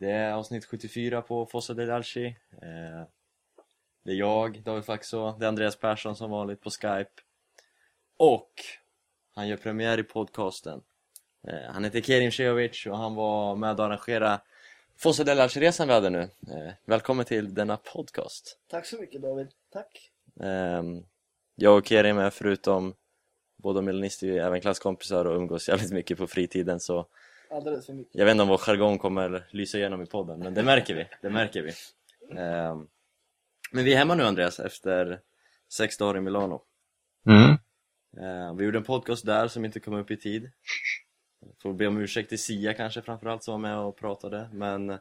Det är avsnitt 74 på Fossa del Alci. Eh, det är jag, David Faxå, det är Andreas Persson som vanligt på Skype. Och han gör premiär i podcasten. Eh, han heter Kerim Cehovic och han var med och arrangerade Fossa del Alci-resan vi hade nu. Eh, välkommen till denna podcast. Tack så mycket David, tack! Ehm, jag och Kerim är förutom båda milanister ju även klasskompisar och umgås jävligt mycket på fritiden så Alldeles för mycket. jag vet inte om vår jargong kommer lysa igenom i podden, men det märker vi. Det märker vi. Ehm, men vi är hemma nu Andreas, efter sex dagar i Milano. Mm. Ehm, vi gjorde en podcast där som inte kom upp i tid. Får be om ursäkt till Sia kanske framförallt som var med och pratade, men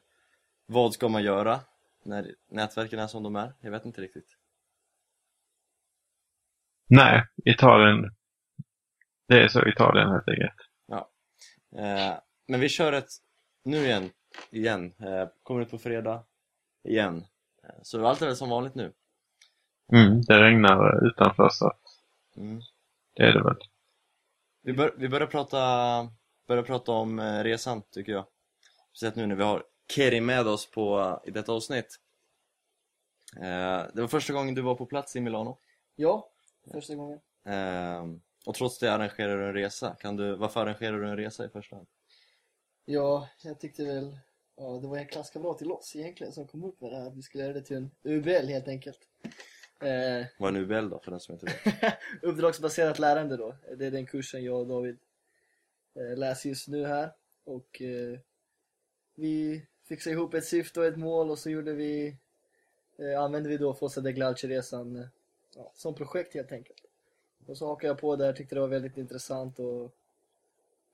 vad ska man göra när nätverken är som de är? Jag vet inte riktigt. Nej, Italien. Det är så Italien helt enkelt. Eh, men vi kör ett, nu igen, igen, eh, kommer ut på fredag, igen. Eh, så allt är väl som vanligt nu. Mm, det regnar utanför så att Mm. det är det väl. Vi, bör, vi börjar prata, börjar prata om eh, resan tycker jag. Speciellt nu när vi har Keri med oss på, i detta avsnitt. Det var första gången du var på plats i Milano. Ja, första gången. Och trots det arrangerar du en resa. Kan du, varför arrangerar du en resa i första hand? Ja, jag tyckte väl... Ja, det var en klasskamrat till oss egentligen som kom upp med det här. Vi skulle göra det till en UBL helt enkelt. Eh, Vad är en UBL då, för den som inte vet? uppdragsbaserat lärande då. Det är den kursen jag och David eh, läser just nu här. Och eh, vi fixade ihop ett syfte och ett mål och så gjorde vi... Eh, använde vi då Fossa de Glalci-resan eh, ja, som projekt helt enkelt. Och så hakade jag på där, tyckte det var väldigt intressant och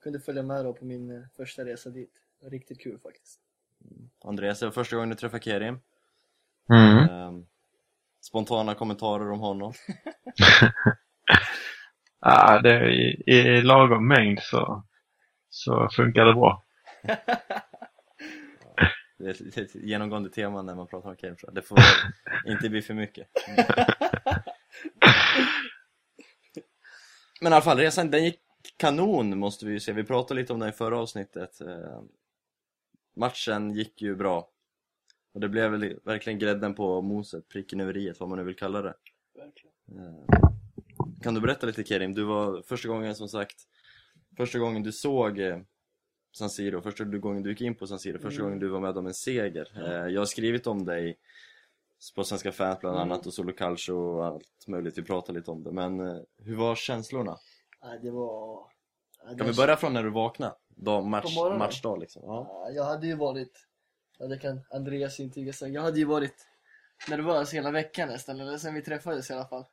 kunde följa med då på min eh, första resa dit. Riktigt kul faktiskt. Andreas, det var första gången du träffade Kerim. Mm. Ehm, spontana kommentarer om honom. Ja, det är i, i lagom mängd så, så funkar det bra. Det är ett, genomgående tema när man pratar om Kerim. Det får inte bli för mycket. Men i alla fall, resan den gick kanon måste vi ju se. Vi pratade lite om det i förra avsnittet. Ehm, matchen gick ju bra. Och det blev väl verkligen grädden på moset, pricken över i vad man nu vill kalla det. Ehm, Kan du berätta lite Kerim? Du var första gången som sagt Första gången du såg eh, San Siro, första gången du gick in på San Siro, första Mm. gången du var med om en seger Eh, Jag har skrivit om dig på Svenska fans bland Mm. annat och Solo Calcio och allt möjligt, vi pratade lite om det men eh, hur var känslorna? Nej, det var... ja, Kan det- vi börja från när du vaknade? Dag, match, På morgonen? matchdag liksom? Ja. Ja, jag hade ju varit, ja, det kan Andreas intyga sen, jag hade ju varit nervös hela veckan nästan, eller sen vi träffades i alla fall.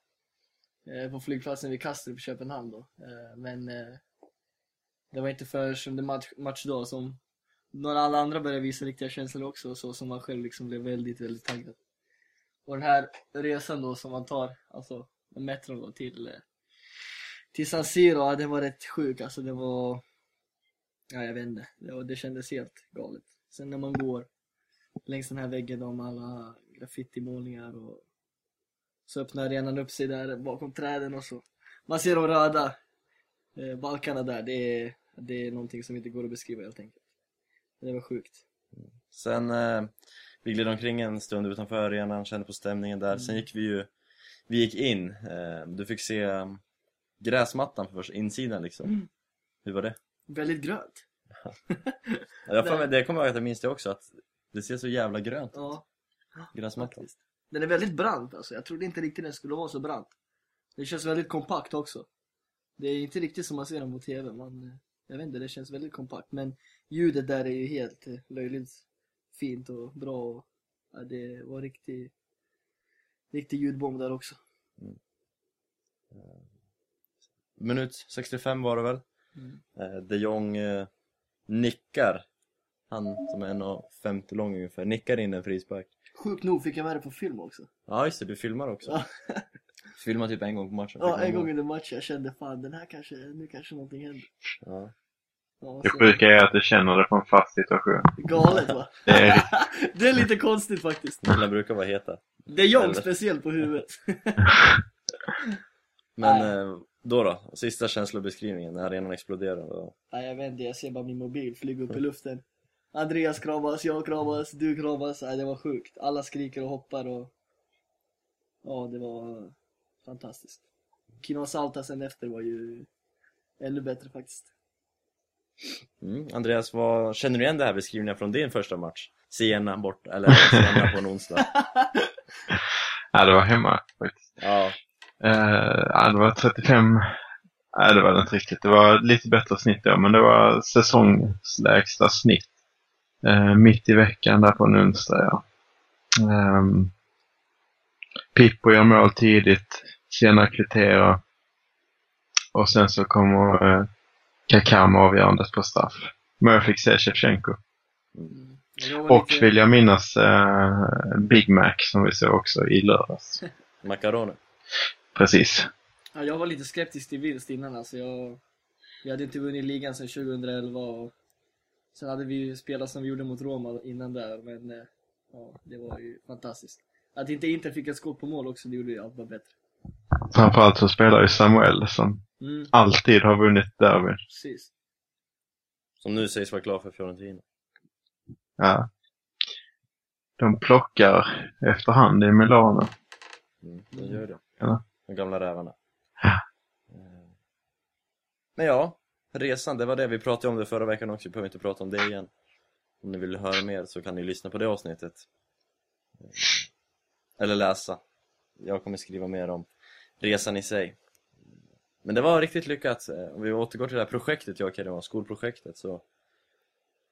Eh, på flygplatsen vid Kastrup i Köpenhamn då. Eh, men eh, det var inte förrän under match, matchdag som några alla andra började visa riktiga känslor också, så som man själv liksom blev väldigt, väldigt taggad. Och den här resan då som man tar, alltså med metron då till, eh, till San Siro, ja, den var rätt sjuk alltså. Det var Ja, jag vet inte. Det, det kändes helt galet. Sen när man går längs den här väggen då med alla graffitimålningar och så öppnar arenan upp sig där bakom träden och så. Man ser de röda eh, balkarna där. Det är, det är någonting som inte går att beskriva helt enkelt. Det var sjukt. Sen, eh, vi gled omkring en stund utanför arenan, kände på stämningen där. Sen gick vi ju, vi gick in. Eh, du fick se gräsmattan för första, insidan liksom. Mm. Hur var det? Väldigt grönt. Jag får, det kommer jag ihåg att jag minns det också, att det ser så jävla grönt ut, Ja, gräsmattan. faktiskt. Den är väldigt brant alltså. Jag trodde inte riktigt den skulle vara så brant. Det känns väldigt kompakt också. Det är inte riktigt som man ser den på TV. Man, eh, jag vet inte, det känns väldigt kompakt. Men ljudet där är ju helt eh, löjligt fint och bra. Och, ja, det var riktig, riktig ljudbomb där också. Minut 65 var det väl? Mm. Eh, de Jong eh, nickar, han som är 1,50 lång ungefär, nickar in en frispark. Sjukt nog fick jag med det på film också. Ja just det, du filmar också. Filmar typ en gång på matchen. ja en gång under matchen jag kände fan den här kanske, nu kanske någonting händer. Ja. Ja, Det sjuka är att du känner det på en fast situation. galet va? Det är, det är lite konstigt faktiskt. Killar brukar vara heta. Det är jag Eller- speciellt på huvudet. Men eh, då då? Sista känslobeskrivningen när arenan exploderar. Och... Nej jag vet inte, jag ser bara min mobil flyga upp i luften. Andreas kramas, jag kramas, du kramas. Nej, det var sjukt. Alla skriker och hoppar och... Ja, det var fantastiskt. Kino Salta sen efter var ju ännu bättre faktiskt. Mm. Andreas, vad, känner du igen det här beskrivningen från din första match? Siena bort, eller Siena på en onsdag? Ja, det var hemma faktiskt. Ja, Eh, det var 35. Nej, det var det inte riktigt. Det var lite bättre snitt då, men det var säsongslägsta snitt. Eh, mitt i veckan där på en onsdag, ja. Um, Pippo gör mål tidigt, Siena kvitterar. Och sen så kommer uh, Kakam avgörandet på straff. Men jag fick se Shevchenko. Mm. Och lite- vill jag minnas eh, Big Mac som vi såg också i lördags. makaroner. Precis. Ja, jag var lite skeptisk till vinst innan alltså. Jag, vi hade inte vunnit ligan sedan 2011 och sen hade vi spelat som vi gjorde mot Roma innan där men eh, ja, det var ju fantastiskt. Att inte Inter fick ett skott på mål också, det gjorde ju allt bara bättre. Framförallt så spelar ju Samuel som Mm, alltid har vunnit derby. precis. Som nu sägs vara klar för Fiorentina. Ja. De plockar efterhand i Milano. Mm, de gör det. Ja. De gamla rävarna. Eh, Men ja, resan, det var det vi pratade om det förra veckan också, vi behöver inte prata om det igen. Om ni vill höra mer så kan ni lyssna på det avsnittet. Eh, Eller läsa. Jag kommer skriva mer om resan i sig. Men det var riktigt lyckat. Eh, Om vi återgår till det här projektet jag och Karin var, skolprojektet, så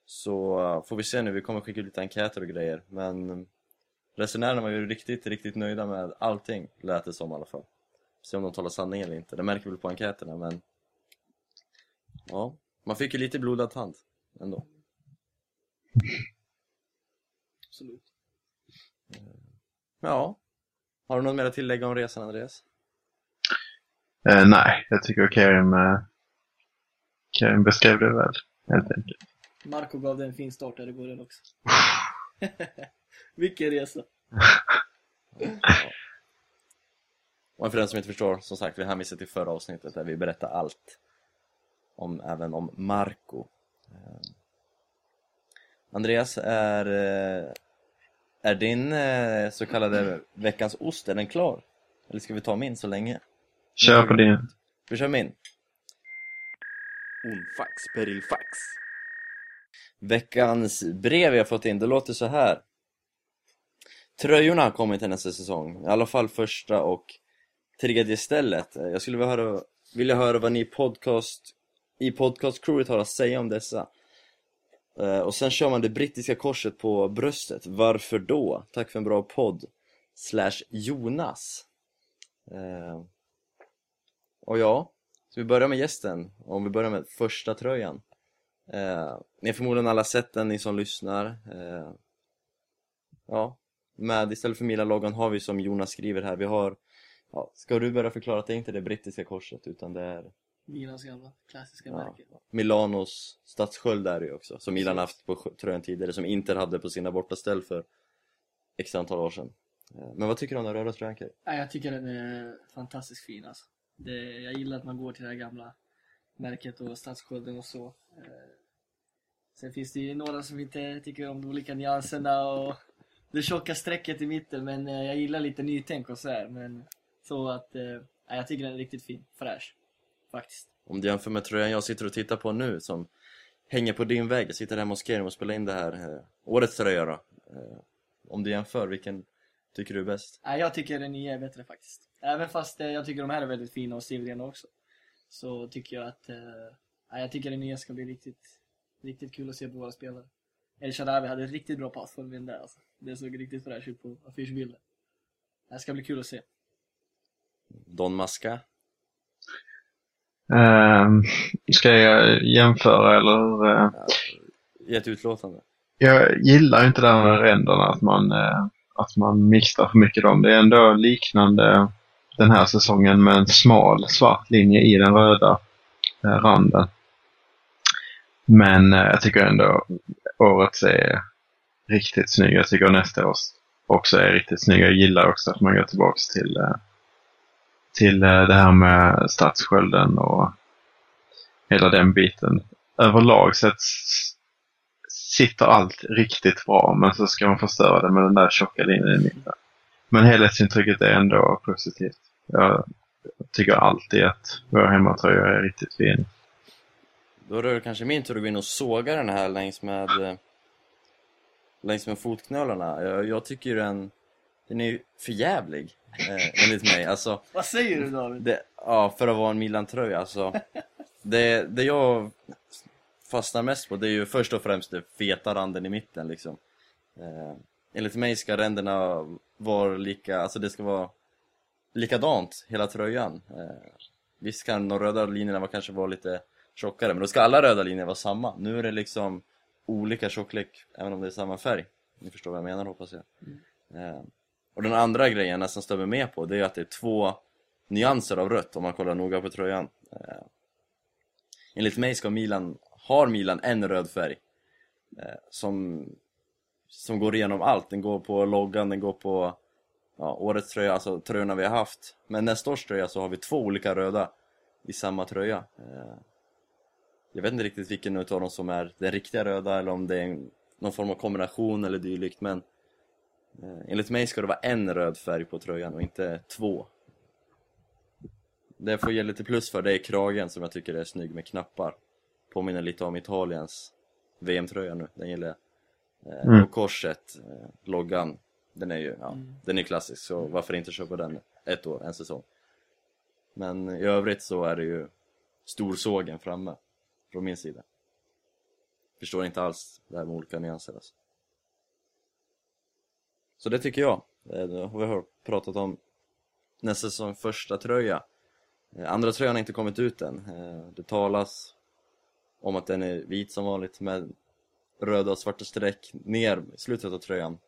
så får vi se nu, vi kommer skicka ut lite enkäter och grejer. Men resenärerna var ju riktigt, riktigt nöjda med allting, lät det som i alla fall. Se om de talar sanning eller inte, det märker vi väl på enkäterna men... Ja, man fick ju lite blodad tand ändå. Absolut. Ja. Har du något mer att tillägga om resan Andreas? Eh, nej, jag tycker Karim, eh, Karim beskrev det väl, helt enkelt. Marco gav det en fin start där i början också. Vilken resa! Och för den som inte förstår, som sagt, vi hänvisar till förra avsnittet där vi berättar allt. Om, även om Marco. Eh, Andreas, är, eh, är din eh, så kallade veckans ost, är den klar? Eller ska vi ta min så länge? Kör på din. Vi kör min. Unfax perilfax. Veckans brev jag fått in, det låter så här. Tröjorna har kommit till nästa säsong, i alla fall första och tredje stället. Jag skulle vilja höra, vilja höra vad ni podcast, i podcastcrewet har att säga om dessa. Eh, och sen kör man det brittiska korset på bröstet. Varför då? Tack för en bra podd. Slash Jonas. Eh, och ja, så vi börjar med gästen. Om vi börjar med första tröjan. Eh, ni har förmodligen alla sett den, ni som lyssnar. Ja, med istället för Mila-loggan har vi som Jonas skriver här, vi har ja, Ska du börja förklara att det inte är det brittiska korset utan det är Milans gamla klassiska Ja. märke. Milanos stadssköld är det ju också, som Milan haft på tröjan tidigare, som Inter hade på sina bortaställ för x antal år sedan. Eh, men vad tycker du om den röda tröjan Kaj? Ja, jag tycker den är fantastiskt fin alltså. Det, jag gillar att man går till det här gamla märket och stadsskölden och så. Eh, Sen finns det ju några som inte tycker om de olika nyanserna och det tjocka strecket i mitten men eh, jag gillar lite nytänk och så här. Men så att, eh, ja, jag tycker den är riktigt fin. Fräsch. Faktiskt. Om du jämför med tröjan jag sitter och tittar på nu som hänger på din vägg, jag sitter hemma hos Kerim och spelar in det här eh, årets tröja då. Eh, om du jämför, vilken tycker du är bäst? Ja, jag tycker den nya är bättre faktiskt. Även fast eh, jag tycker de här är väldigt fina och stilrena också. Så tycker jag att, eh, ja, jag tycker den nya ska bli riktigt, riktigt kul att se på våra spelare. El Sharawi hade riktigt bra pass från den där alltså. Det såg riktigt fräscht ut på affischbilden. Det ska bli kul att se. Don Masca? Ehm, ska jag jämföra eller? eh, Ja, ett utlåtande. jag gillar inte det här med ränderna, att man, eh, att man mixar för mycket dem. Det är ändå liknande den här säsongen med en smal svart linje i den röda eh, randen. Men jag tycker ändå årets är riktigt snygg. Jag tycker nästa års också är riktigt snygg. Jag gillar också att man går tillbaks till, till eh, det här med stadsskölden och hela den biten. Överlag sett sitter allt riktigt bra men så ska man förstöra det med den där tjocka linjen i mitten. Men helhetsintrycket är ändå positivt. Jag tycker alltid att vår hemmatröja är riktigt fin. Då är det kanske min tur att gå in och såga den här längs med eh, längs med fotknölarna. Jag, jag tycker ju den, den är för jävlig eh, enligt mig. Alltså, Vad säger du David? det, ja, för att vara en Milan-tröja alltså. Det, det jag fastnar mest på det är ju först och främst den feta randen i mitten liksom. Eh, enligt mig ska ränderna vara lika, alltså det ska vara likadant hela tröjan. Eh, visst kan de röda linjerna kanske vara lite tjockare, men då ska alla röda linjer vara samma. Nu är det liksom olika tjocklek, även om det är samma färg. Ni förstår vad jag menar hoppas jag. Eh, och den andra grejen jag nästan stämmer med på, det är att det är två nyanser av rött om man kollar noga på tröjan. Eh, enligt mig ska Milan, har Milan en röd färg eh, som, som går igenom allt. Den går på loggan, den går på ja, årets tröja, alltså tröjorna vi har haft. Men nästa års tröja så har vi två olika röda i samma tröja. Eh, jag vet inte riktigt vilken utav dem som är den riktiga röda eller om det är en, någon form av kombination eller dylikt men enligt mig ska det vara en röd färg på tröjan och inte två. Det får ge lite plus för det är kragen som jag tycker är snygg med knappar. Påminner lite om Italiens VM-tröja nu, den gillar jag. Eh, Mm. Och korset, eh, loggan, den är ju ja, den är klassisk så varför inte köpa den ett år, en säsong. Men i övrigt så är det ju storsågen framme från min sida. Förstår inte alls det här med olika nyanser alltså. Så det tycker jag. Eh, då har vi pratat om nästa säsong första tröja. Eh, Andra tröjan har inte kommit ut än. Eh, Det talas om att den är vit som vanligt med röda och svarta streck ner i slutet av tröjan.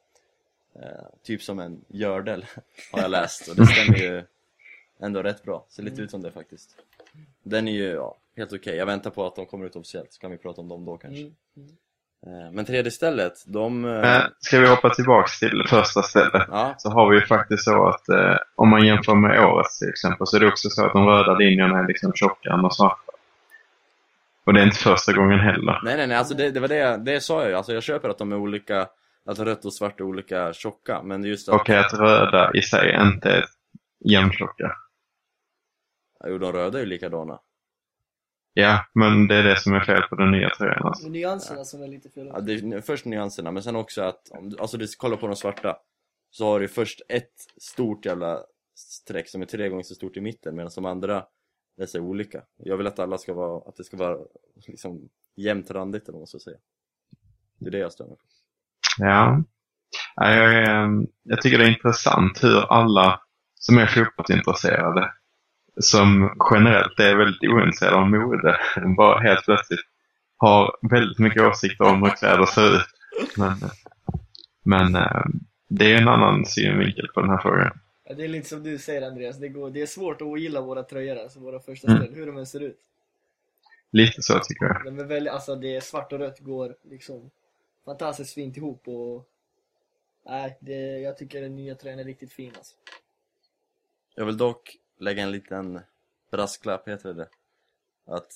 Typ som en gördel har jag läst och det stämmer ju ändå rätt bra. Ser lite ut som det faktiskt. Den är ju ja, helt okej. Jag väntar på att de kommer ut officiellt så kan vi prata om dem då kanske. Mm. mm. Eh, Men tredje stället, de... eh, Men ska vi hoppa tillbaks till första stället? Ja, Så har vi ju faktiskt så att eh, om man jämför med årets till exempel så är det också så att de röda linjerna är liksom tjockare än de svarta. Och det är inte första gången heller. nej nej nej, alltså det, det var det, jag- det sa jag ju. Alltså jag köper att de är olika, alltså rött och svart är olika tjocka. Men just att, Och att röda i sig inte är jämntjocka. jo de röda är ju likadana. Ja, men det är det som är fel på den nya tröjan alltså. Och nyanserna som är lite fel Ja, det är först nyanserna, men sen också att, om du, alltså du kollar på de svarta Så har du först ett stort jävla streck som är tre gånger så stort i mitten medan de andra är så olika Jag vill att alla ska vara, att det ska vara liksom jämnt randigt eller vad man ska säga Det är det jag stämmer på Ja. Ja, Jag, är, jag tycker det är intressant hur alla som är fotbollsintresserade, som generellt är väldigt ointresserade av mode, bara helt plötsligt har väldigt mycket åsikter om hur kläder ser ut. Men, men eh, det är ju en annan synvinkel på den här frågan. Ja, det är lite som du säger Andreas, det, går, det är svårt att ogilla våra tröjor, alltså våra första Mm. ställ, hur de än ser ut. Lite så tycker jag. De är väldigt, alltså det är svart och rött går liksom fantastiskt fint ihop och nej, det, jag tycker den nya tröjan är riktigt fin alltså. Jag vill dock lägga en liten brasklapp, heter det Att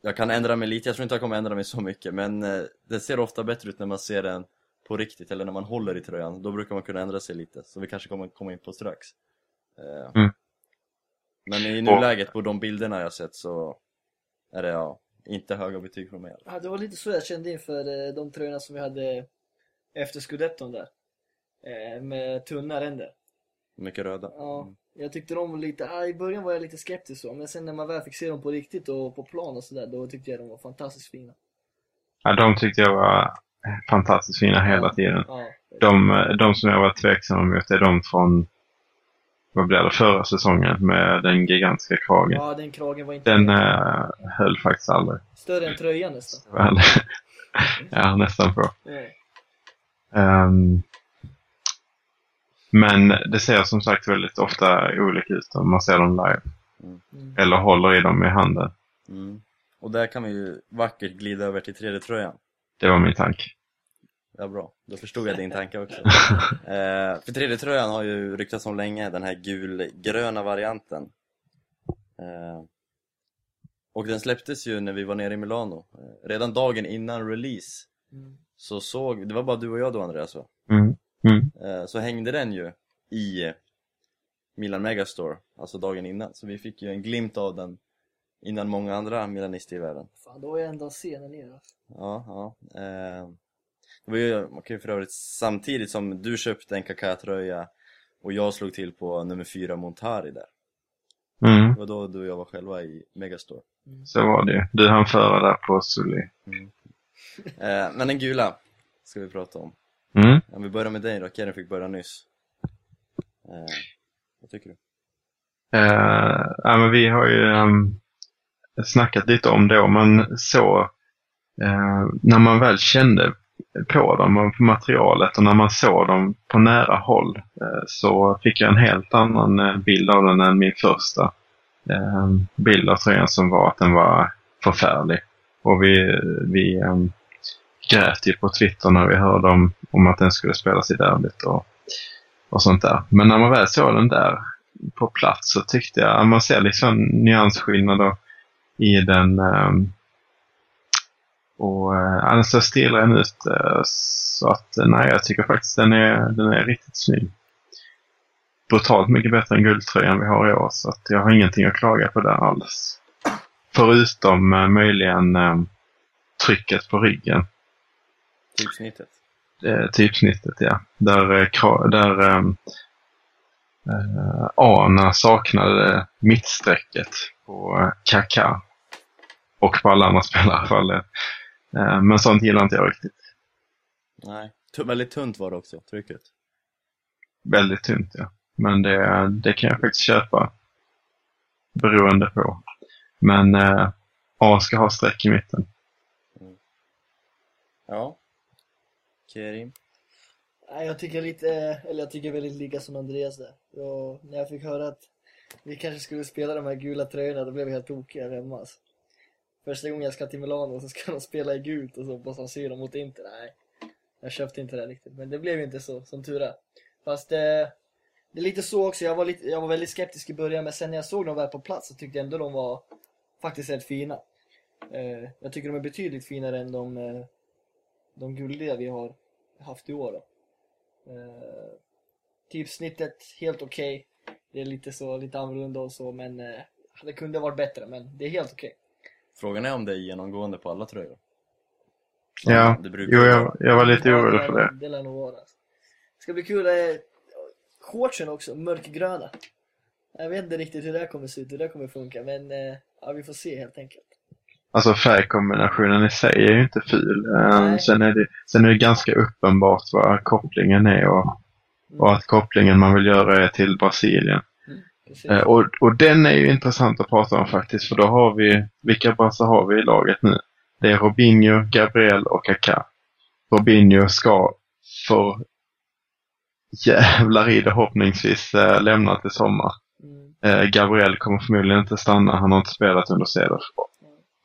jag kan ändra mig lite, jag tror inte jag kommer ändra mig så mycket men eh, det ser ofta bättre ut när man ser den på riktigt eller när man håller i tröjan, då brukar man kunna ändra sig lite så vi kanske kommer komma in på strax Eh, Mm. Men i nuläget på de bilderna jag sett så är det ja, inte höga betyg från mig. Ja, det var lite så jag kände inför eh, de tröjorna som vi hade efter scudetton där. Med tunna ränder. Mycket röda Ja, jag tyckte de var lite, ah, i början var jag lite skeptisk så, men sen när man väl fick se dem på riktigt och på plan och sådär, då tyckte jag de var fantastiskt fina. Ja, de tyckte jag var fantastiskt fina hela tiden. Ja, De, de som jag var tveksam mot är de från, vad blev det, förra säsongen med den gigantiska kragen. ja den kragen var inte Den eh, höll faktiskt aldrig. större än tröjan nästan. Ja, nästan på. Ja. Ehm, men det ser som sagt väldigt ofta olika ut om man ser dem live. Mm. Eller håller i dem i handen. mm. Och där kan vi ju vackert glida över till tredje tröjan Det var min tanke. Ja bra, då förstod jag din tanke också. eh, för 3D-tröjan har ju ryktats om länge, den här gulgröna varianten. Eh, och den släpptes ju när vi var nere i Milano. Eh, redan dagen innan release Mm. så såg, det var bara du och jag då Andreas va? Mm. Mm. Eh, så hängde den ju i Milan Megastore, alltså dagen innan. Så vi fick ju en glimt av den innan många andra milanister i världen. Fan, då var jag ändå där nere. alltså. Ja, ja. Eh, det var ju, man kan ju för övrigt, samtidigt som du köpte en Kaká-tröja och jag slog till på nummer fyra Montari där. Mm. Det var då du och jag var själva i Megastore. Så var det ju. Du hann föra där på Sully. Eh, men den gula ska vi prata om. Mm. Om vi börjar med dig då, Karen fick börja nyss. Eh, vad tycker du? Eh, ja, men vi har ju um, snackat lite om det, men så eh, när man väl kände på dem och på materialet och när man såg dem på nära håll eh, så fick jag en helt annan eh, bild av den än min första eh, bild av tröjan som var att den var förfärlig. Och vi, vi eh, grät ju på Twitter när vi hörde om, om att den skulle spelas i derbyt och, och sånt där. Men när man väl såg den där på plats så tyckte jag att man ser liksom nyansskillnader i den. Ehm, och eh, den ser stilren ut. Eh, så att eh, nej, jag tycker faktiskt den är, den är riktigt snygg. Brutalt mycket bättre än guldtröjan vi har i år så att jag har ingenting att klaga på där alls. Förutom möjligen ehm, trycket på ryggen. Typsnittet? Eh, typsnittet, ja. Där, eh, där ehm, eh, Ana saknade mittsträcket på eh, Kaká. Och på alla andra spelare i alla fall. Eh, men sånt gillar inte jag riktigt. Nej. Väldigt tunt var det också, trycket. Väldigt tunt, ja. Men det, det kan jag faktiskt köpa. Beroende på. Men eh, A ska ha streck i mitten. Ja. Kerim? Nej, jag tycker lite, eller jag tycker väldigt lika som Andreas där. Och när jag fick höra att vi kanske skulle spela de här gula tröjorna, då blev jag helt tokig här hemma alltså. Första gången jag ska till Milano så ska de spela i gult och så hoppas man ser dem mot Inter. Nej, jag köpte inte det riktigt. Men det blev ju inte så, som tur är. Fast eh, det är lite så också, jag var, lite, jag var väldigt skeptisk i början men sen när jag såg dem väl på plats så tyckte jag ändå de var faktiskt rätt fina. Eh, jag tycker de är betydligt finare än de, eh, de guldiga vi har haft i år då. Eh, typsnittet helt okej. Det är lite så, lite annorlunda och så men eh, det kunde varit bättre men det är helt okej. Frågan är om det är genomgående på alla tröjor. Ja, det brukar jo, jag, jag var lite orolig för det. Det lär nog vara. alltså. Det ska bli kul. Eh, shortsen också, mörkgröna. Jag vet inte riktigt hur det här kommer se ut, hur det här kommer funka men eh, ja, vi får se helt enkelt. Alltså färgkombinationen i sig är ju inte ful. Eh, Nej. Sen är, det, sen är det ganska uppenbart vad kopplingen är och, och att kopplingen man vill göra är till Brasilien. Precis. Eh, Och, och den är ju intressant att prata om faktiskt för då har vi, vilka brassar har vi i laget nu? Det är Robinho, Gabriel och Kaká. Robinho ska för jävlar i det hoppningsvis eh, lämna till sommar. Mm. Gabriel kommer förmodligen inte stanna, han har inte spelat under Cedar.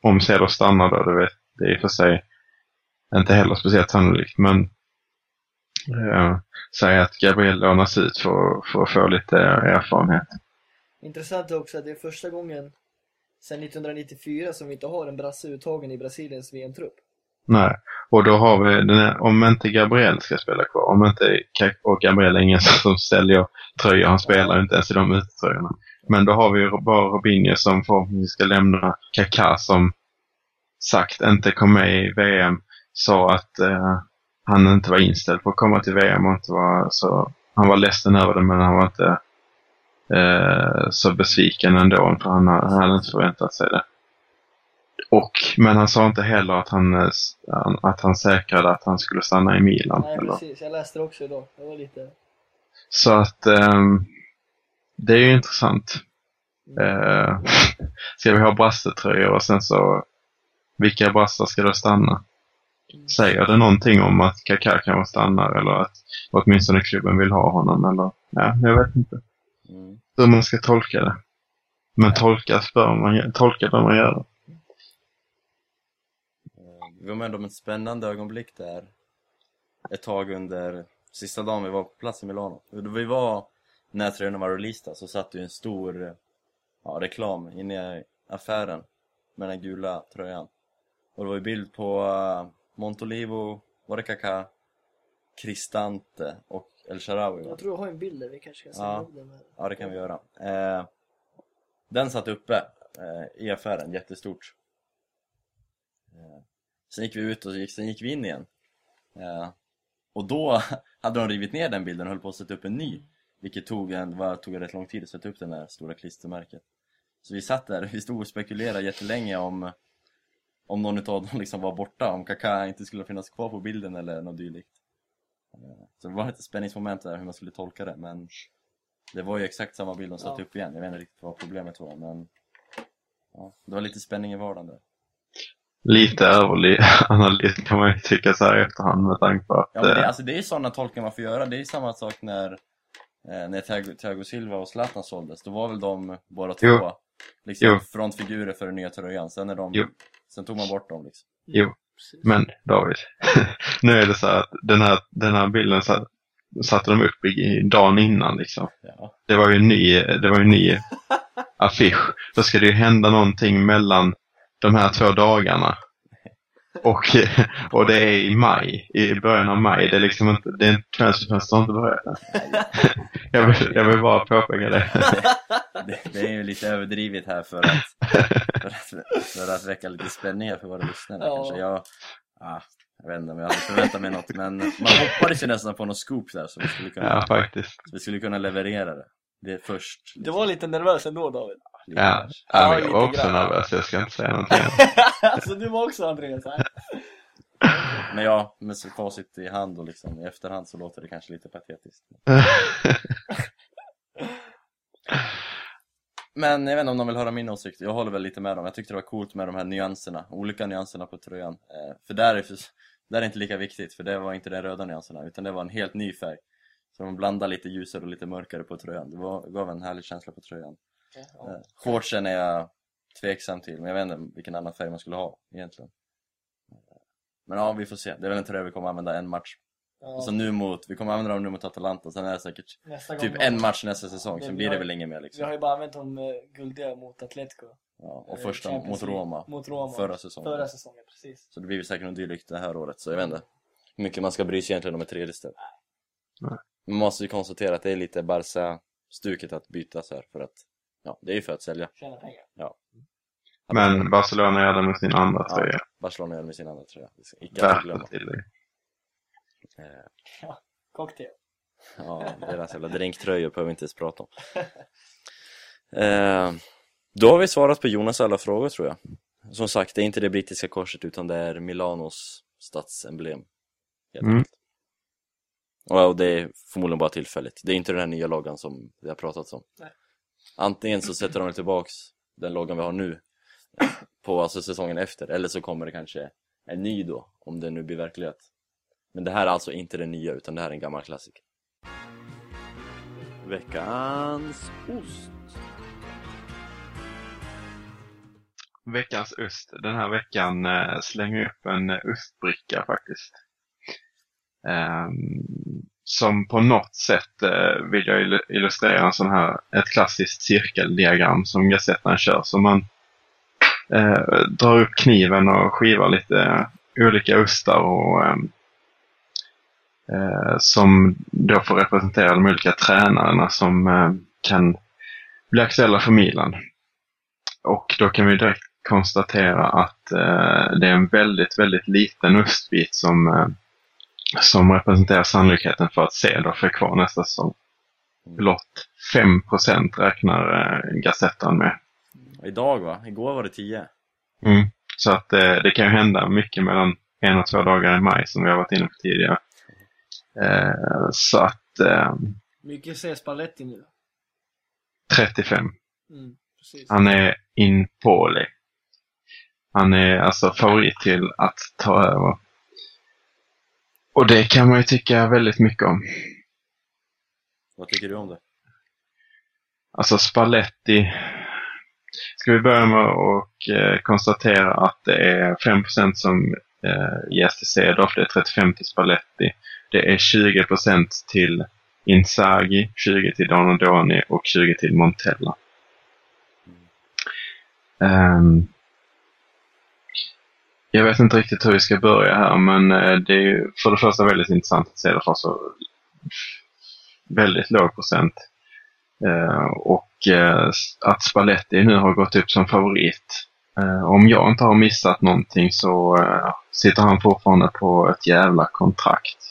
Om Cedar stannar då, det, vet, det är i och för sig inte heller speciellt sannolikt, men eh, säg att Gabriel lånas ut för, för att få lite erfarenhet. Intressant är också att det är första gången sedan 1994 som vi inte har en brasse uttagen i Brasiliens VM-trupp. Nej, och då har vi, den här, om inte Gabriel ska spela kvar, om inte, och Gabriel är ingen som säljer tröjor, han spelar ju inte ens i de utetröjorna. Men då har vi ju bara Robinho som förhoppningsvis ska lämna Kaká som sagt inte kom med i VM, sa att eh, han inte var inställd på att komma till VM och inte var så, han var ledsen över det men han var inte eh, så besviken ändå för han, han hade inte förväntat sig det. Och, men han sa inte heller att han, eh, s- att han säkrade att han skulle stanna i Milan. Nej eller? precis, jag läste det också idag. Det var lite... Så att ehm, det är ju intressant. Eh, ska vi ha brassetröjor och sen så vilka brassar ska då stanna? Säger det någonting om att Kaká kanske stannar eller att åtminstone klubben vill ha honom eller? Ja, jag vet inte Mm. hur man ska tolka det. Men tolka bör man, tolka bör man göra. Vi var med om ett spännande ögonblick där ett tag under sista dagen vi var på plats i Milano. Då vi var, när tröjorna var released, så satt ju en stor ja, reklam inne i affären med den gula tröjan. Och det var ju bild på uh, Montolivo var det Kaká, Cristante och El Shaarawy va? Jag tror jag har en bild där, vi kanske kan Ja. sända upp den med. Ja, det kan vi göra. Eh, den satt uppe eh, i affären, jättestort. Eh, sen gick vi ut och sen gick vi in igen. Eh, och då hade de rivit ner den bilden och höll på att sätta upp en ny. Vilket tog en, var, tog en rätt lång tid att sätta upp den där stora klistermärket. Så vi satt där, vi stod och spekulerade jättelänge om om någon utav dem liksom var borta, om Kaká inte skulle finnas kvar på bilden eller något dylikt. Eh, Så det var ett spänningsmoment där hur man skulle tolka det, men det var ju exakt samma bild de satte Ja. upp igen. Jag vet inte riktigt vad problemet var, men ja, det var lite spänning i vardagen där. Lite ärlig analys kan man ju tycka så här i efterhand med tanke på att... Ja, det, eh, alltså, det är sådana tolkningar man får göra. Det är samma sak när, eh, när Thiago, Thiago Silva och Zlatan såldes. Då var väl de båda två Jo. liksom, Jo. frontfigurer för den nya tröjan. Sen, är de, Jo. sen tog man bort dem. Liksom. Jo, Precis. men David. nu är det så här att den här, den här bilden så här, satte de upp i, i dagen innan liksom. Ja. Det var ju en ny, det var ju en ny affisch. Då ska det ju hända någonting mellan de här två dagarna. Och, och det är i maj, i början av maj. Det är liksom inte, det är en transferfönster har inte börjat jag, vill, jag vill bara påpeka det. Det, det är ju lite överdrivet här för att, för att, för att väcka lite spänning här för våra lyssnare Ja. kanske. Jag, ah, jag vet inte om jag hade förväntat mig något, men man hoppades ju nästan på något scoop där så vi skulle kunna, Ja, faktiskt. så vi skulle kunna leverera det. Det är först. Du var lite nervös ändå David. Ja, ja jag var också grann. nervös. Jag ska inte säga någonting. alltså du var också Andreas här. Men ja, med så facit i hand och liksom i efterhand så låter det kanske lite patetiskt. Men jag vet inte om de vill höra min åsikt, jag håller väl lite med dem. Jag tyckte det var coolt med de här nyanserna, olika nyanserna på tröjan. Eh, för där är, där är inte lika viktigt, för det var inte de röda nyanserna, utan det var en helt ny färg. Så de blandade lite ljusare och lite mörkare på tröjan. Det var, gav en härlig känsla på tröjan. Eh, shortsen är jag tveksam till, men jag vet inte vilken annan färg man skulle ha egentligen. Men ja, vi får se. Det är väl en tröja vi kommer använda en match. Och så nu mot, vi kommer använda dem nu mot Atalanta, sen är det säkert Nästa typ en match nästa säsong, Men sen vi blir det har- väl inget mer Vi liksom. har ju bara använt dem eh, guldiga mot Atletico. Ja, och eh, första Champions mot. Roma, Mot Roma. förra säsongen. Förra säsongen, precis. Så det blir väl säkert något dylikt det här året, så jag vet inte hur mycket man ska bry sig egentligen om ett tredje ställe. Nej. Man måste ju konstatera att det är lite Barca-stuket att byta så här för att, ja, det är ju för att sälja. Tjäna pengar. Men Barcelona gör det med sin andra Ja. tröja. Barcelona gör det med sin andra tröja, icke att glömma. att tillägga. Eh, Cocktail. Ja, deras jävla drinktröjor behöver vi inte ens prata om. Eh, då har vi svarat på Jonas alla frågor tror jag. Som sagt, det är inte det brittiska korset utan det är Milanos stadsemblem. helt Mm. och det är förmodligen bara tillfälligt. Det är inte den här nya loggan som det har pratats om. Nej. Antingen så sätter de tillbaks den loggan vi har nu på alltså säsongen efter, eller så kommer det kanske en ny då, om det nu blir verklighet. Men det här är alltså inte den nya, utan det här är en gammal klassiker. Veckans ost. Veckans ost. Den här veckan eh, slänger jag upp en ostbricka faktiskt. Som på något sätt eh, vill jag illustrera en sån här, ett klassiskt cirkeldiagram som gazettan kör. Så man eh, drar upp kniven och skivar lite eh, olika ostar och eh, eh, som då får representera de olika tränarna som eh, kan bli aktuella för Milan. Och då kan vi direkt konstatera att eh, det är en väldigt, väldigt liten ostbit som, eh, som representerar sannolikheten för att Cedorf är kvar nästa säsong. Blott 5 räknar eh, Gazettan med. Idag va? Igår var det 10. Mm. Så att eh, det kan ju hända mycket mellan en och två dagar i maj som vi har varit inne på tidigare. Eh, så att eh, Mycket ser Spalletti nu. 35. Mm, precis. Han är in poorly. Han är alltså favorit till att ta över. Och det kan man ju tycka väldigt mycket om. Vad tycker du om det? Alltså Spalletti. Ska vi börja med att eh, konstatera att det är 5% som eh, ges till Cedorf, det är 35 till Spalletti. Det är 20% till Inzaghi, 20 till Donadoni och 20 till Montella. Ehm, jag vet inte riktigt hur vi ska börja här, men eh, det är ju för det första väldigt intressant att se det från så väldigt låg procent. Eh, och eh, att Spalletti nu har gått upp som favorit. Om jag inte har missat någonting så sitter han fortfarande på ett jävla kontrakt.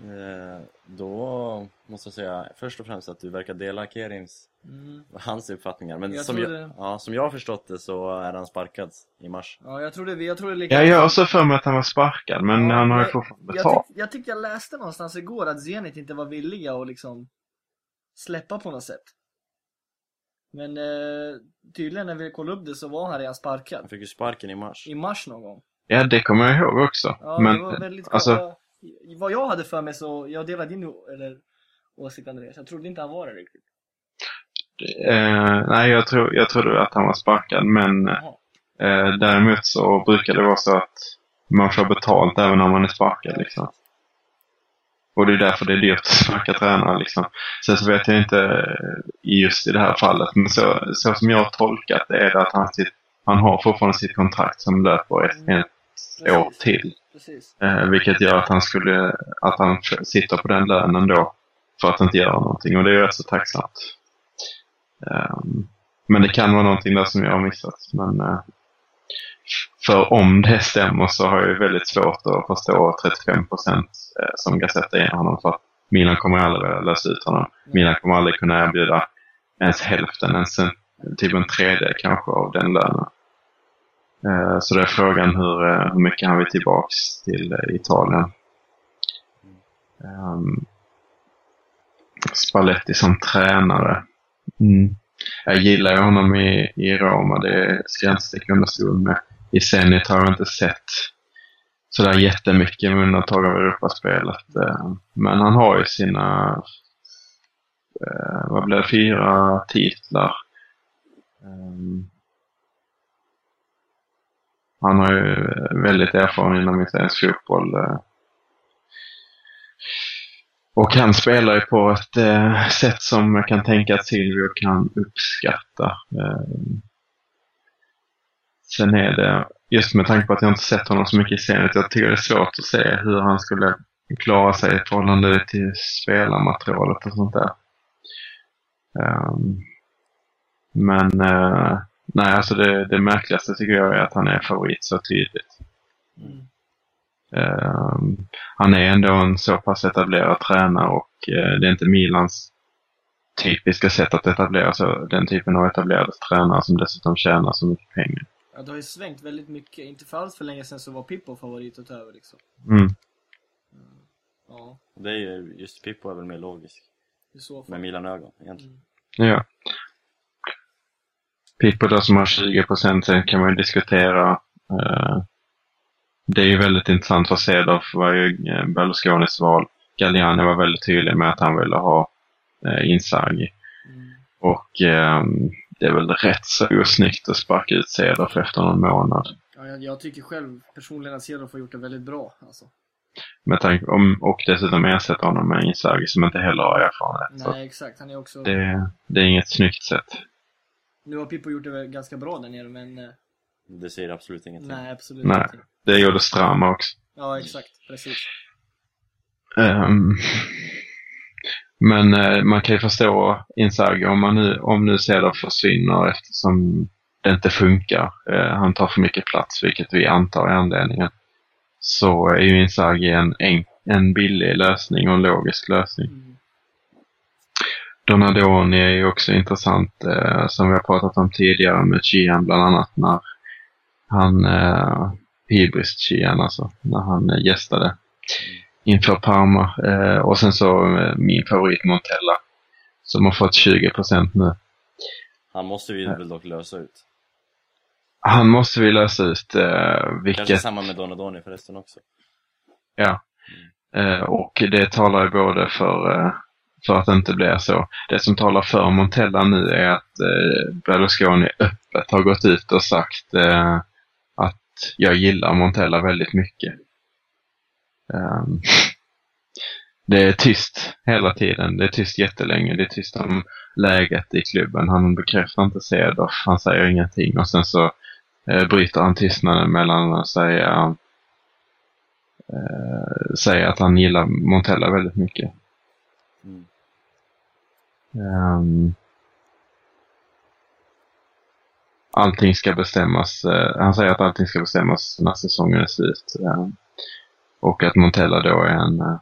Eh, då måste jag säga först och främst att du verkar dela Kerims, Mm. hans uppfattningar. Men Jag som, tror jag, det. ja, som jag har förstått det så är han sparkad i mars. Ja, jag trodde, jag trodde lika... Jag gör också för mig att han var sparkad, men Ja, han har ju jag- fortfarande jag, betalt. tyck, jag tyckte jag läste någonstans igår att Zenit inte var villiga att liksom släppa på något sätt. Men eh, tydligen när vi kollade upp det så var han redan sparkad. Han fick ju sparken i mars. I mars någon gång. Ja, det kommer jag ihåg också. Ja, men det var väldigt alltså, alltså... Vad jag hade för mig så, jag delar din eller, åsikt Andreas. Jag trodde inte han var det riktigt. eh, nej, jag, tror, jag trodde att han var sparkad, men eh, däremot så brukar det vara så att man får betalt även om man är sparkad. Liksom. Och det är därför det är dyrt att sparka tränare. Liksom. Sen så vet jag inte eh, just i det här fallet, men så, så som jag har tolkat det är det att han, sitt, han har fortfarande sitt kontrakt som löper ett, ett år till. Precis. Eh, vilket gör att han skulle, att han sitter på den lönen då för att inte göra någonting och det är ju rätt så tacksamt. Ehm, men det kan vara någonting där som jag har missat. Men, eh, för om det stämmer så har jag ju väldigt svårt att förstå 35 procent eh, som Gazetta ger honom för att Milan kommer aldrig vilja lösa ut honom. Milan kommer aldrig kunna erbjuda ens hälften, ens en, typ en tredje kanske av den lönen. Eh, Så det är frågan hur, eh, hur mycket han vill tillbaks till eh, Italien. Um, Spalletti som tränare. Mm. Jag gillar ju honom i, i Roma, det ska jag inte sticka under stol med. I Zenit har jag inte sett sådär jättemycket med undantag av Europaspelet. Men han har ju sina, vad blir det, fyra titlar. Ehm, han har ju eh, väldigt erfaren inom italiensk fotboll. Eh. Och han spelar ju på ett eh, sätt som jag kan tänka att Silvio kan uppskatta. Eh, sen är det, just med tanke på att jag inte sett honom så mycket i Zenit, jag tycker det är svårt att se hur han skulle klara sig i förhållande till spelarmaterialet och sånt där. Ehm, men eh, nej, alltså det, det märkligaste tycker jag är att han är favorit så tydligt. Mm. Ehm, han är ändå en så pass etablerad tränare och eh, det är inte Milans typiska sätt att etablera sig, den typen av etablerade tränare som dessutom tjänar så mycket pengar. Ja, det har ju svängt väldigt mycket. Inte för alls för länge sedan så var Pippo favorit att ta över liksom. Mm. Ja, Och det är ju, just Pippo är väl mer logisk. i så fall. Med Milan-ögon egentligen. Ja. Pippo då som har 20 procent, sen kan man ju diskutera. eh, det är ju väldigt intressant för Cedorf var ju eh, Berlusconis val. Galliani var väldigt tydlig med att han ville ha eh, Inzaghi. Mm. Och ehm, det är väl rätt så osnyggt att sparka ut Cedorf efter någon månad. Ja, jag, jag tycker själv personligen att Cedorf har gjort det väldigt bra. Alltså. Med tanke om, och dessutom ersätta honom med Inzaghi som inte heller har erfarenhet. Nej, exakt. Han är också... det, det är inget snyggt sätt. Nu har Pippo gjort det ganska bra där nere, men eh, Det säger absolut ingenting. nej, absolut Nej. ingenting. Det gjorde Strama också. Ja, exakt. Precis. Ehm, men eh, man kan ju förstå Inzaghi om, man nu, om nu Cedorf försvinner eftersom det inte funkar. Eh, han tar för mycket plats, vilket vi antar är anledningen. Så är ju Inzaghi en, en, en billig lösning och en logisk lösning. Mm. Donadoni är ju också intressant, eh, som vi har pratat om tidigare med Chian bland annat när han, eh, Hybris Chian alltså, när han eh, gästade inför Parma. Eh, och sen så eh, min favorit Montella, som har fått 20% nu. Han måste vi väl dock lösa ut. Han måste vi lösa ut, eh, Kanske vilket, samma med Donadoni förresten också. ja. Eh, och det talar ju både för, eh, för att det inte blir så. Det som talar för Montella nu är att eh, Berlusconi öppet har gått ut och sagt eh, att jag gillar Montella väldigt mycket. Um, det är tyst hela tiden. Det är tyst jättelänge. Det är tyst om läget i klubben. Han bekräftar inte Cedorf. Han säger ingenting och sen så eh, bryter han tystnaden mellan att säga, eh, säga att han gillar Montella väldigt mycket. Um, allting ska bestämmas, Uh, han säger att allting ska bestämmas när säsongen är slut. Uh, och att Montella då är en, uh,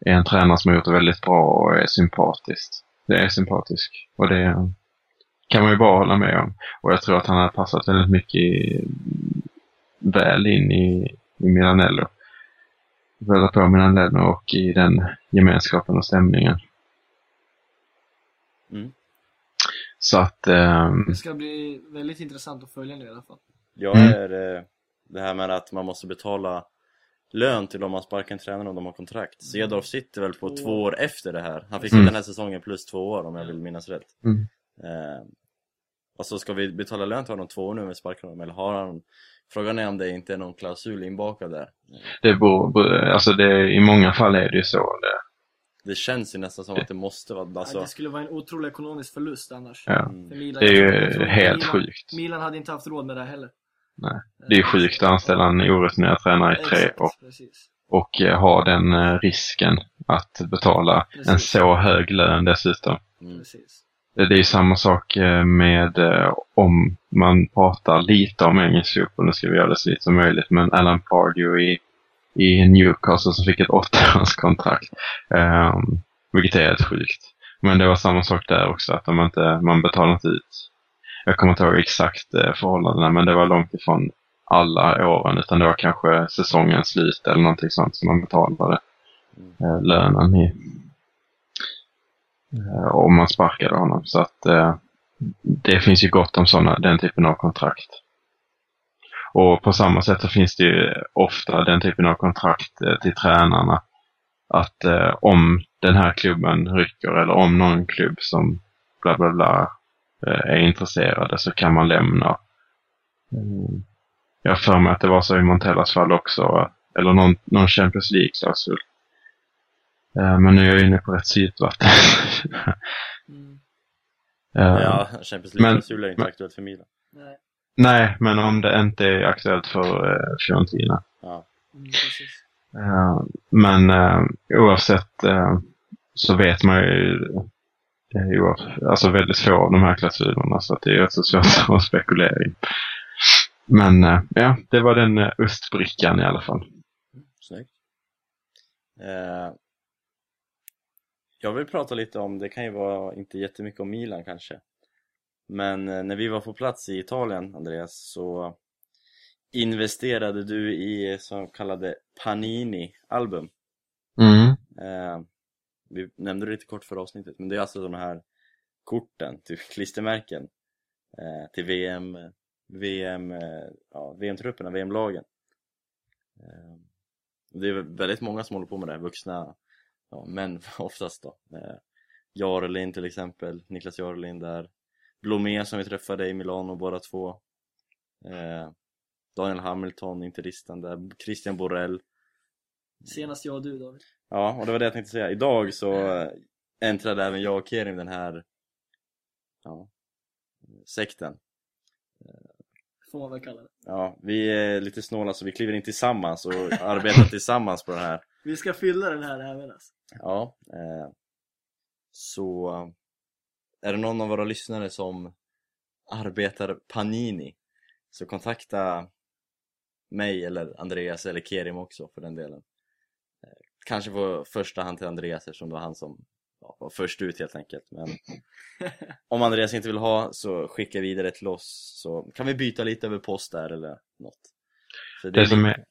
är en tränare som har gjort det väldigt bra och är sympatisk. Det är sympatisk. Och det kan man ju bara hålla med om. Och jag tror att han har passat väldigt mycket i, väl in i, i Milanello. Väl på Milanello och i den gemenskapen och stämningen. Mm. Så att, ehm, Det ska bli väldigt intressant att följa nu i alla fall. Jag Mm. är eh, det här med att man måste betala lön till om man sparkar en tränare om de har kontrakt. Cedorf sitter väl på Två två år efter det här. Han fick Mm. ju den här säsongen plus två år om jag vill minnas rätt. Mm. Eh, och så ska vi betala lön till honom två år nu om vi sparkar honom? Eller har han... Frågan är om det inte är någon klausul inbakad där. det beror- alltså det, i många fall är det ju så. Det, Det känns ju nästan som att det måste vara... Ja, Alltså, det skulle vara en otrolig ekonomisk förlust annars. ja. mm. För Milan, Det är ju helt Milan, sjukt. Milan hade inte haft råd med det här heller. Nej. Det är ju sjukt att anställa en orutinerad tränare i tre år Precis. och eh, ha den eh, risken att betala en Precis. så hög lön dessutom. Mm. Precis. Det är ju samma sak eh, med om man pratar lite om engelsk fotboll, nu ska vi göra det så lite som möjligt, men Alan Pardew i, i Newcastle som fick ett åttaårskontrakt. Um, vilket är helt sjukt. Men det var samma sak där också, att de inte, man betalar inte ut. Jag kommer inte ihåg exakt eh, förhållandena, men det var långt ifrån alla åren, utan det var kanske säsongens slut eller någonting sånt som man betalade eh, lönen i. Eh, om man sparkade honom. Så att eh, det finns ju gott om såna, den typen av kontrakt. Och på samma sätt så finns det ju ofta den typen av kontrakt eh, till tränarna. Att eh, om den här klubben rycker eller om någon klubb som bla bla bla eh, är intresserade så kan man lämna. Mm. Jag har för mig att det var så i Montellas fall också. Eller någon, någon Champions League-klausul. Eh, Men nu är jag inne på rätt sytvatten. Mm. Eh, Ja, Champions League-klausul är inte men- aktuellt för Milan. Nej. Nej, men om det inte är aktuellt för uh, Fiorentina. Ja. Mm, precis. Eh, men eh, oavsett eh, så vet man ju det är ju alltså väldigt få av de här klausulerna så att det är rätt så svårt att spekulera i. Men eh, ja, det var den uh, östbrickan i alla fall. Snyggt. Eh, jag vill prata lite om, det kan ju vara inte jättemycket om Milan kanske Men eh, när vi var på plats i Italien, Andreas, så investerade du i så kallade Panini-album Mm. eh, Vi nämnde det lite kort för avsnittet, men det är alltså de här korten, typ klistermärken eh, till VM, VM, eh, ja, VM-trupperna, VM-lagen eh, det är väldigt många som håller på med det här, vuxna ja, män oftast då. Eh, Jarlin till exempel, Niklas Jarlin där. Blomé som vi träffade i Milano båda två. Eh, Daniel Hamilton, interisten där. Christian Borrell. Senast jag och du David. Ja, och det var det jag tänkte säga. Idag så äntrade även jag och Kerim den här ja, sekten. Får man väl kalla det. Ja, vi är lite snåla så vi kliver in tillsammans och arbetar tillsammans på den här. Vi ska fylla den här även alltså. Ja, eh, så är det någon av våra lyssnare som arbetar Panini så kontakta mig eller Andreas eller Kerim också för den delen. Eh, kanske på första hand till Andreas eftersom det var han som ja, var först ut helt enkelt. Men om Andreas inte vill ha så skicka vidare till oss så kan vi byta lite över post där eller något. För Det som är,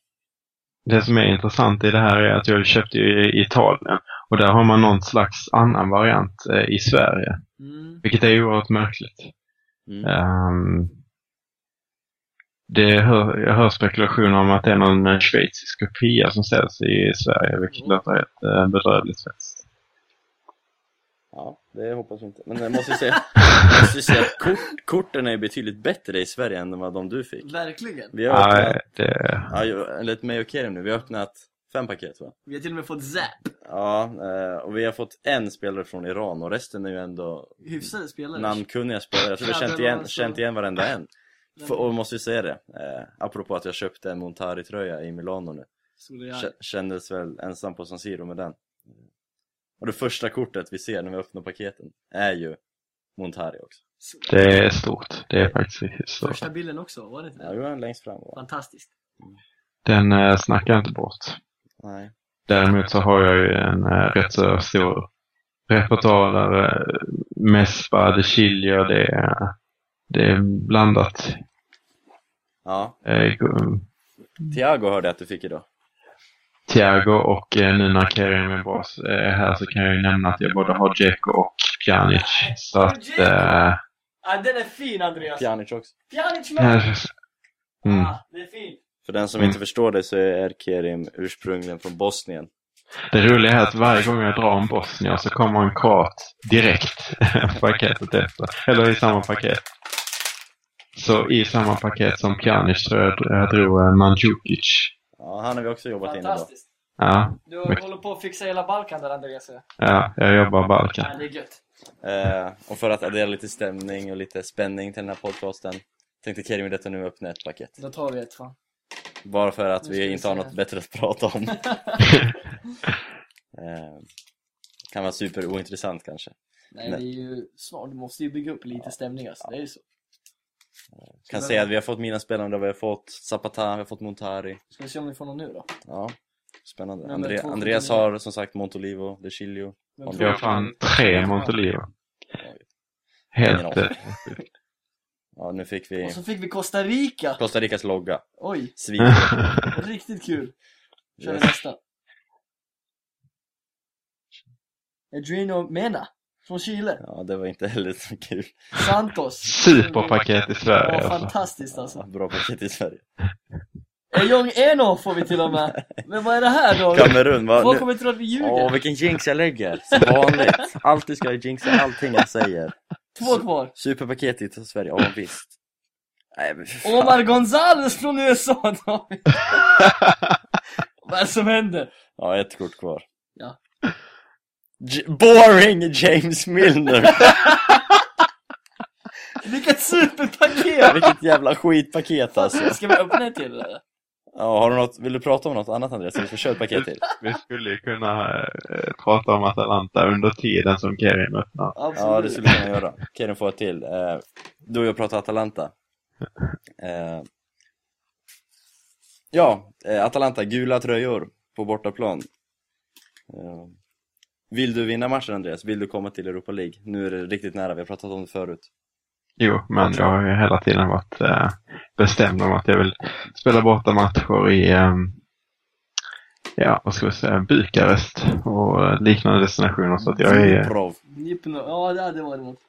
det som är intressant i det här är att jag köpte ju i Italien och där har man någon slags annan variant eh, i Sverige. Mm. Vilket är oerhört märkligt. Mm. Ehm, det hör, jag hör spekulationer om att det är någon eh, schweizisk kopia som säljs i Sverige, vilket Mm. låter helt eh, bedrövligt faktiskt. Ja, det hoppas vi inte. Men jag måste ju säga, måste ju säga att kort, korten är betydligt bättre i Sverige än vad de du fick. Verkligen. Vi har öppnat, Nej, det, ja, enligt mig och Kerim nu, vi har öppnat fem paket va? Vi har till och med fått Zap. Ja, eh, och vi har fått en spelare från Iran och resten är ju ändå Hyfsade spelare. namnkunniga spelare. Jag tror vi har känt det igen, känt igen varenda en. För, och måste ju säga det, eh, apropå att jag köpte en Montari-tröja i Milano nu Kändes väl ensam på San Siro med den Och det första kortet vi ser när vi öppnar paketen är ju Montari också Det är stort. Det är faktiskt stort. Första bilden också, var det inte Ja, det? det var längst fram va? Fantastiskt. Den eh, snackar jag inte bort. Nej Däremot så har jag ju en eh, rätt så stor repertoar där eh, Mespa, De Chilio, det är, det är blandat. Ja, Eh, go- Thiago hörde jag att du fick idag Thiago och eh, nu när Kerim är bra så- är här så kan jag ju nämna att jag både har Dzeko och Pjanic. Så att... Eh, Ah, den är fin Andreas! Pjanic också Pjanic med! eh, mm. Ah, det är fint! För den som Mm. inte förstår det så är Kerim ursprungligen från Bosnien Det roliga är att varje gång jag drar en bosnier så kommer en kroat direkt paketet efter. Eller i samma paket. Så i samma paket som Pjanic tror jag jag drog Mandzukic. Ja, han har vi också jobbat in idag! Ja, Du håller på att fixa hela Balkan där Andreas. Ja, ja, jag jobbar Balkan. det är gött. eh, Och för att addera lite stämning och lite spänning till den här podcasten Tänkte Kerim detta nu öppna ett paket Då tar vi ett fan. Bara för att vi inte har något bättre att prata om eh, Kan vara super ointressant kanske Nej, Nej. det är ju svårt. Du måste ju bygga upp lite stämning alltså. Det är ju så. Kan Så säga vem- att vi har fått mina spelare, vi har fått Zapata, vi har fått Montari Ska vi se om vi får någon nu då? Ja, spännande Andre, Andreas har som sagt Montolivo, De Chilio Jag har fan tre Montolivo. Helt... Ja, nu fick vi Och så fick vi Costa Rica! Costa Ricas logga Oj, Svin riktigt kul! Kör vi Yes. nästa. Edrino Mena från Chile. Ja, det var inte heller så kul Santos. Superpaket i Sverige Ja, alltså. fantastiskt ja, alltså. Bra paket i Sverige Ejong Eno får vi till och med. Men vad är det här då? Kamerun, va? Folk kommer tro att vi ljuger. Åh, vilken jinx jag lägger! Som vanligt Alltid ska jag jinxa allting jag säger Två kvar. Superpaket till Sverige, ja visst Nej men för fan. Omar Gonzales från USA då. Vad är det som händer? Ja, ett kort kvar Ja. J- boring James Milner! Vilket superpaket! Vilket jävla skitpaket alltså Ska vi öppna ett till eller? Ja, har du något, vill du prata om något annat Andreas? Så vi får köra ett paket till Vi skulle ju kunna eh, prata om Atalanta under tiden som Kerim öppnar. Absolut. Ja, det skulle vi kunna göra Kevin får ett till eh, Du och jag pratar Atalanta eh, Ja, Atalanta, gula tröjor på bortaplan Vill du vinna matchen Andreas? Vill du komma till Europa League? Nu är det riktigt nära, vi har pratat om det förut Jo, men jag har ju hela tiden varit eh, bestämd om att jag vill spela borta matcher i, ehm, ja, vad ska vi säga, Bukarest och eh, liknande destinationer. Så att jag är Prov. Dnipro. Ja, det hade varit något.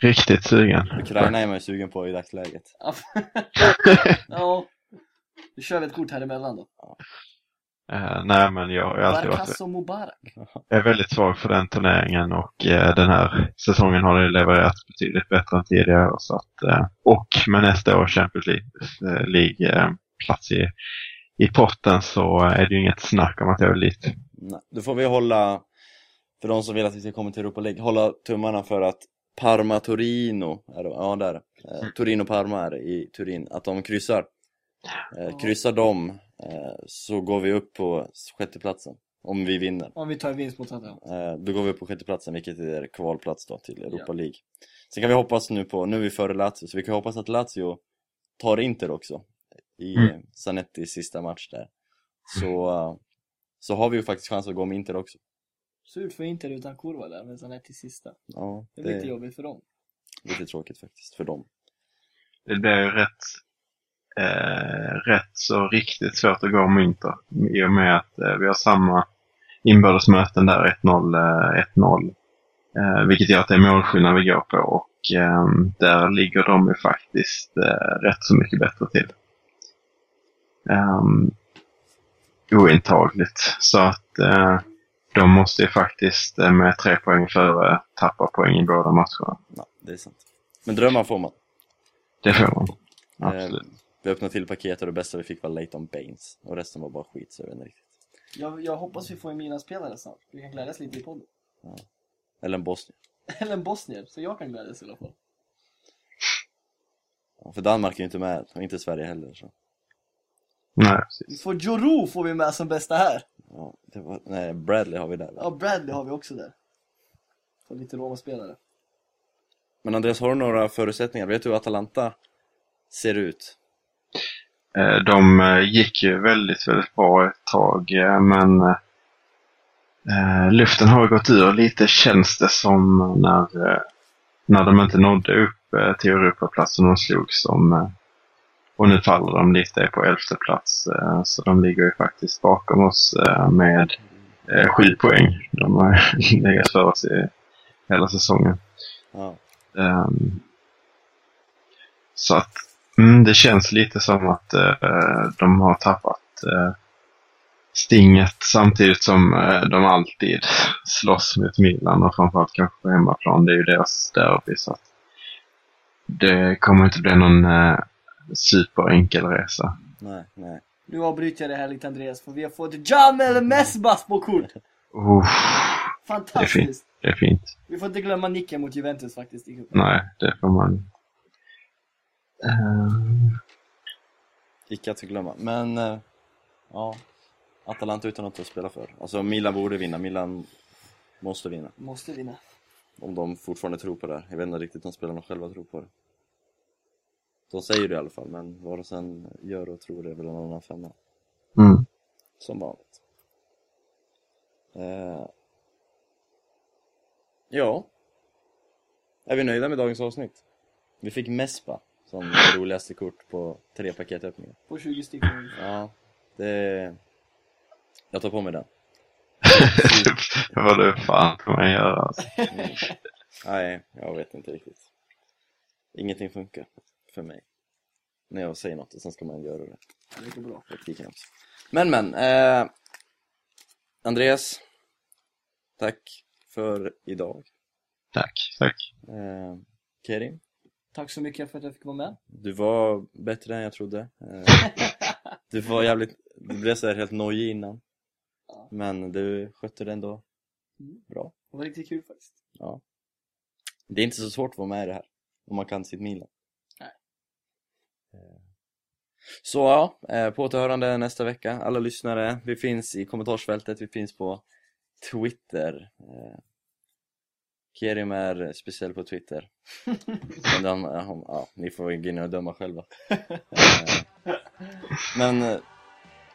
riktigt sugen. Ukraina är man ju sugen på i dagsläget Ja. ja. Nu kör vi ett kort här emellan då. Eh, nej, men jag, jag har alltid varit Mubarak. Jag är väldigt svag för den turneringen och eh, den här säsongen har det levererat betydligt bättre än tidigare. Så att, eh, och med nästa år Champions League, eh, eh, plats i, i potten så är det ju inget snack om att jag vill dit. Nej, då får vi hålla, för de som vill att vi ska komma till Europa League, hålla tummarna för att Parma-Torino, är det, ja där eh, Torino-Parma är i Turin, att de kryssar. Eh, kryssar de så går vi upp på sjätteplatsen, om vi vinner. Om vi tar en vinst mot Atalanta. Eh, då går vi upp på sjätteplatsen, vilket är kvalplats då till Europa League. Sen kan vi hoppas nu på, nu är vi före Lazio, så vi kan hoppas att Lazio tar Inter också i Mm. mm. Zanettis sista match där. Så, eh, så har vi ju faktiskt chans att gå med Inter också. Surt för Inter utan kurva där, men är till sista. Ja, Det är det lite är jobbigt för dem. lite tråkigt faktiskt för dem. Det blir ju rätt, eh, rätt så riktigt svårt att gå om Inter i och med att eh, vi har samma inbördesmöten där 1-0, eh, 1-0. Eh, vilket gör att det är målskillnad vi går på och eh, där ligger de ju faktiskt eh, rätt så mycket bättre till. Um, ointagligt. Så att eh, de måste ju faktiskt eh, med tre poäng före tappa poäng i båda matcherna. Ja, det är sant. Men drömmar får man. Det får man. Eh, Absolut. Vi öppnade till paket och det bästa vi fick var Leighton Baines. Och resten var bara skit så jag vet inte riktigt. Jag, jag hoppas vi får en Milan-spelare snart. Vi kan glädjas lite i podden. Eller en Bosnien. Eller en bosnier, så jag kan glädjas i alla fall. Ja, För Danmark är ju inte med, och inte Sverige heller så. Nej, Vi får Joro får vi med som bästa här. Ja, det var, nej, Bradley har vi där. Ja, Bradley har vi också där. Och lite Roma-spelare. Men Andreas, har du några förutsättningar? Vet du hur Atalanta ser ut? Eh, De eh, gick ju väldigt, väldigt bra ett tag, eh, men luften har gått ur lite känns det som när, när de inte nådde upp till Europaplatsen de slogs om. Och nu faller de lite på elfte plats, så de ligger ju faktiskt bakom oss med sju poäng. De har legat för oss i hela säsongen. Ja. Ehm, så att mm, det känns lite som att eh, de har tappat eh, stinget samtidigt som eh, de alltid slåss mot Milan och framförallt kanske på hemmaplan. Det är ju deras derby så att det kommer inte bli någon eh, superenkel resa. Nej, nej. Nu avbryter jag det här lite Andreas, för vi har fått Jamel Mesbas på kort! Uff, Fantastiskt! det är fint. Vi får inte glömma nicken mot Juventus faktiskt i cupen. Nej, det får man. Ehm, Icke att förglömma. Men, eh, ja. Atalanta utan något att spela för. Alltså Milan borde vinna, Milan måste vinna. Måste vinna. Om de fortfarande tror på det här. Jag vet inte riktigt om spelarna själva tror på det. De säger det i alla fall, men vad de sen gör och tror det är väl en annan femma. mm. Som vanligt. Eh, ja. Är vi nöjda med dagens avsnitt? Vi fick Mespa som roligaste kort på tre paketöppningar. På 20 stycken. Ja, det... Jag tar på mig den. Vad du fan får man göra alltså. Mm. Nej, jag vet inte riktigt. Ingenting funkar för mig. När jag säger något och sen ska man göra det. Det går bra. Praktiken. Men men, eh, Andreas. Tack för idag. Tack, tack. Eh, Kerim, Tack så mycket för att jag fick vara med. du var bättre än jag trodde. Eh, du var jävligt, du blev så här helt nojig innan. Ja. Men du skötte det ändå Mm. bra. Det var riktigt kul faktiskt. Ja. Det är inte så svårt att vara med i det här. Om man kan sitt Milan. Nej. Eh, Så ja, eh, på återhörande nästa vecka. Alla lyssnare, vi finns i kommentarsfältet, vi finns på Twitter. Eh, Kerim är speciell på Twitter. Men den, ja, ja, ni får gå in och döma själva. Eh, Men eh,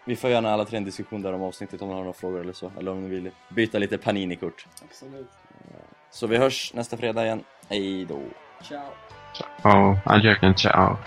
vi får gärna alla tre en diskussion där om avsnittet om ni har några frågor eller så. Eller om ni vill byta lite Panini-kort. Absolut. Så vi hörs nästa fredag igen. Hej då! Ciao. Ja, adjöken, ciao.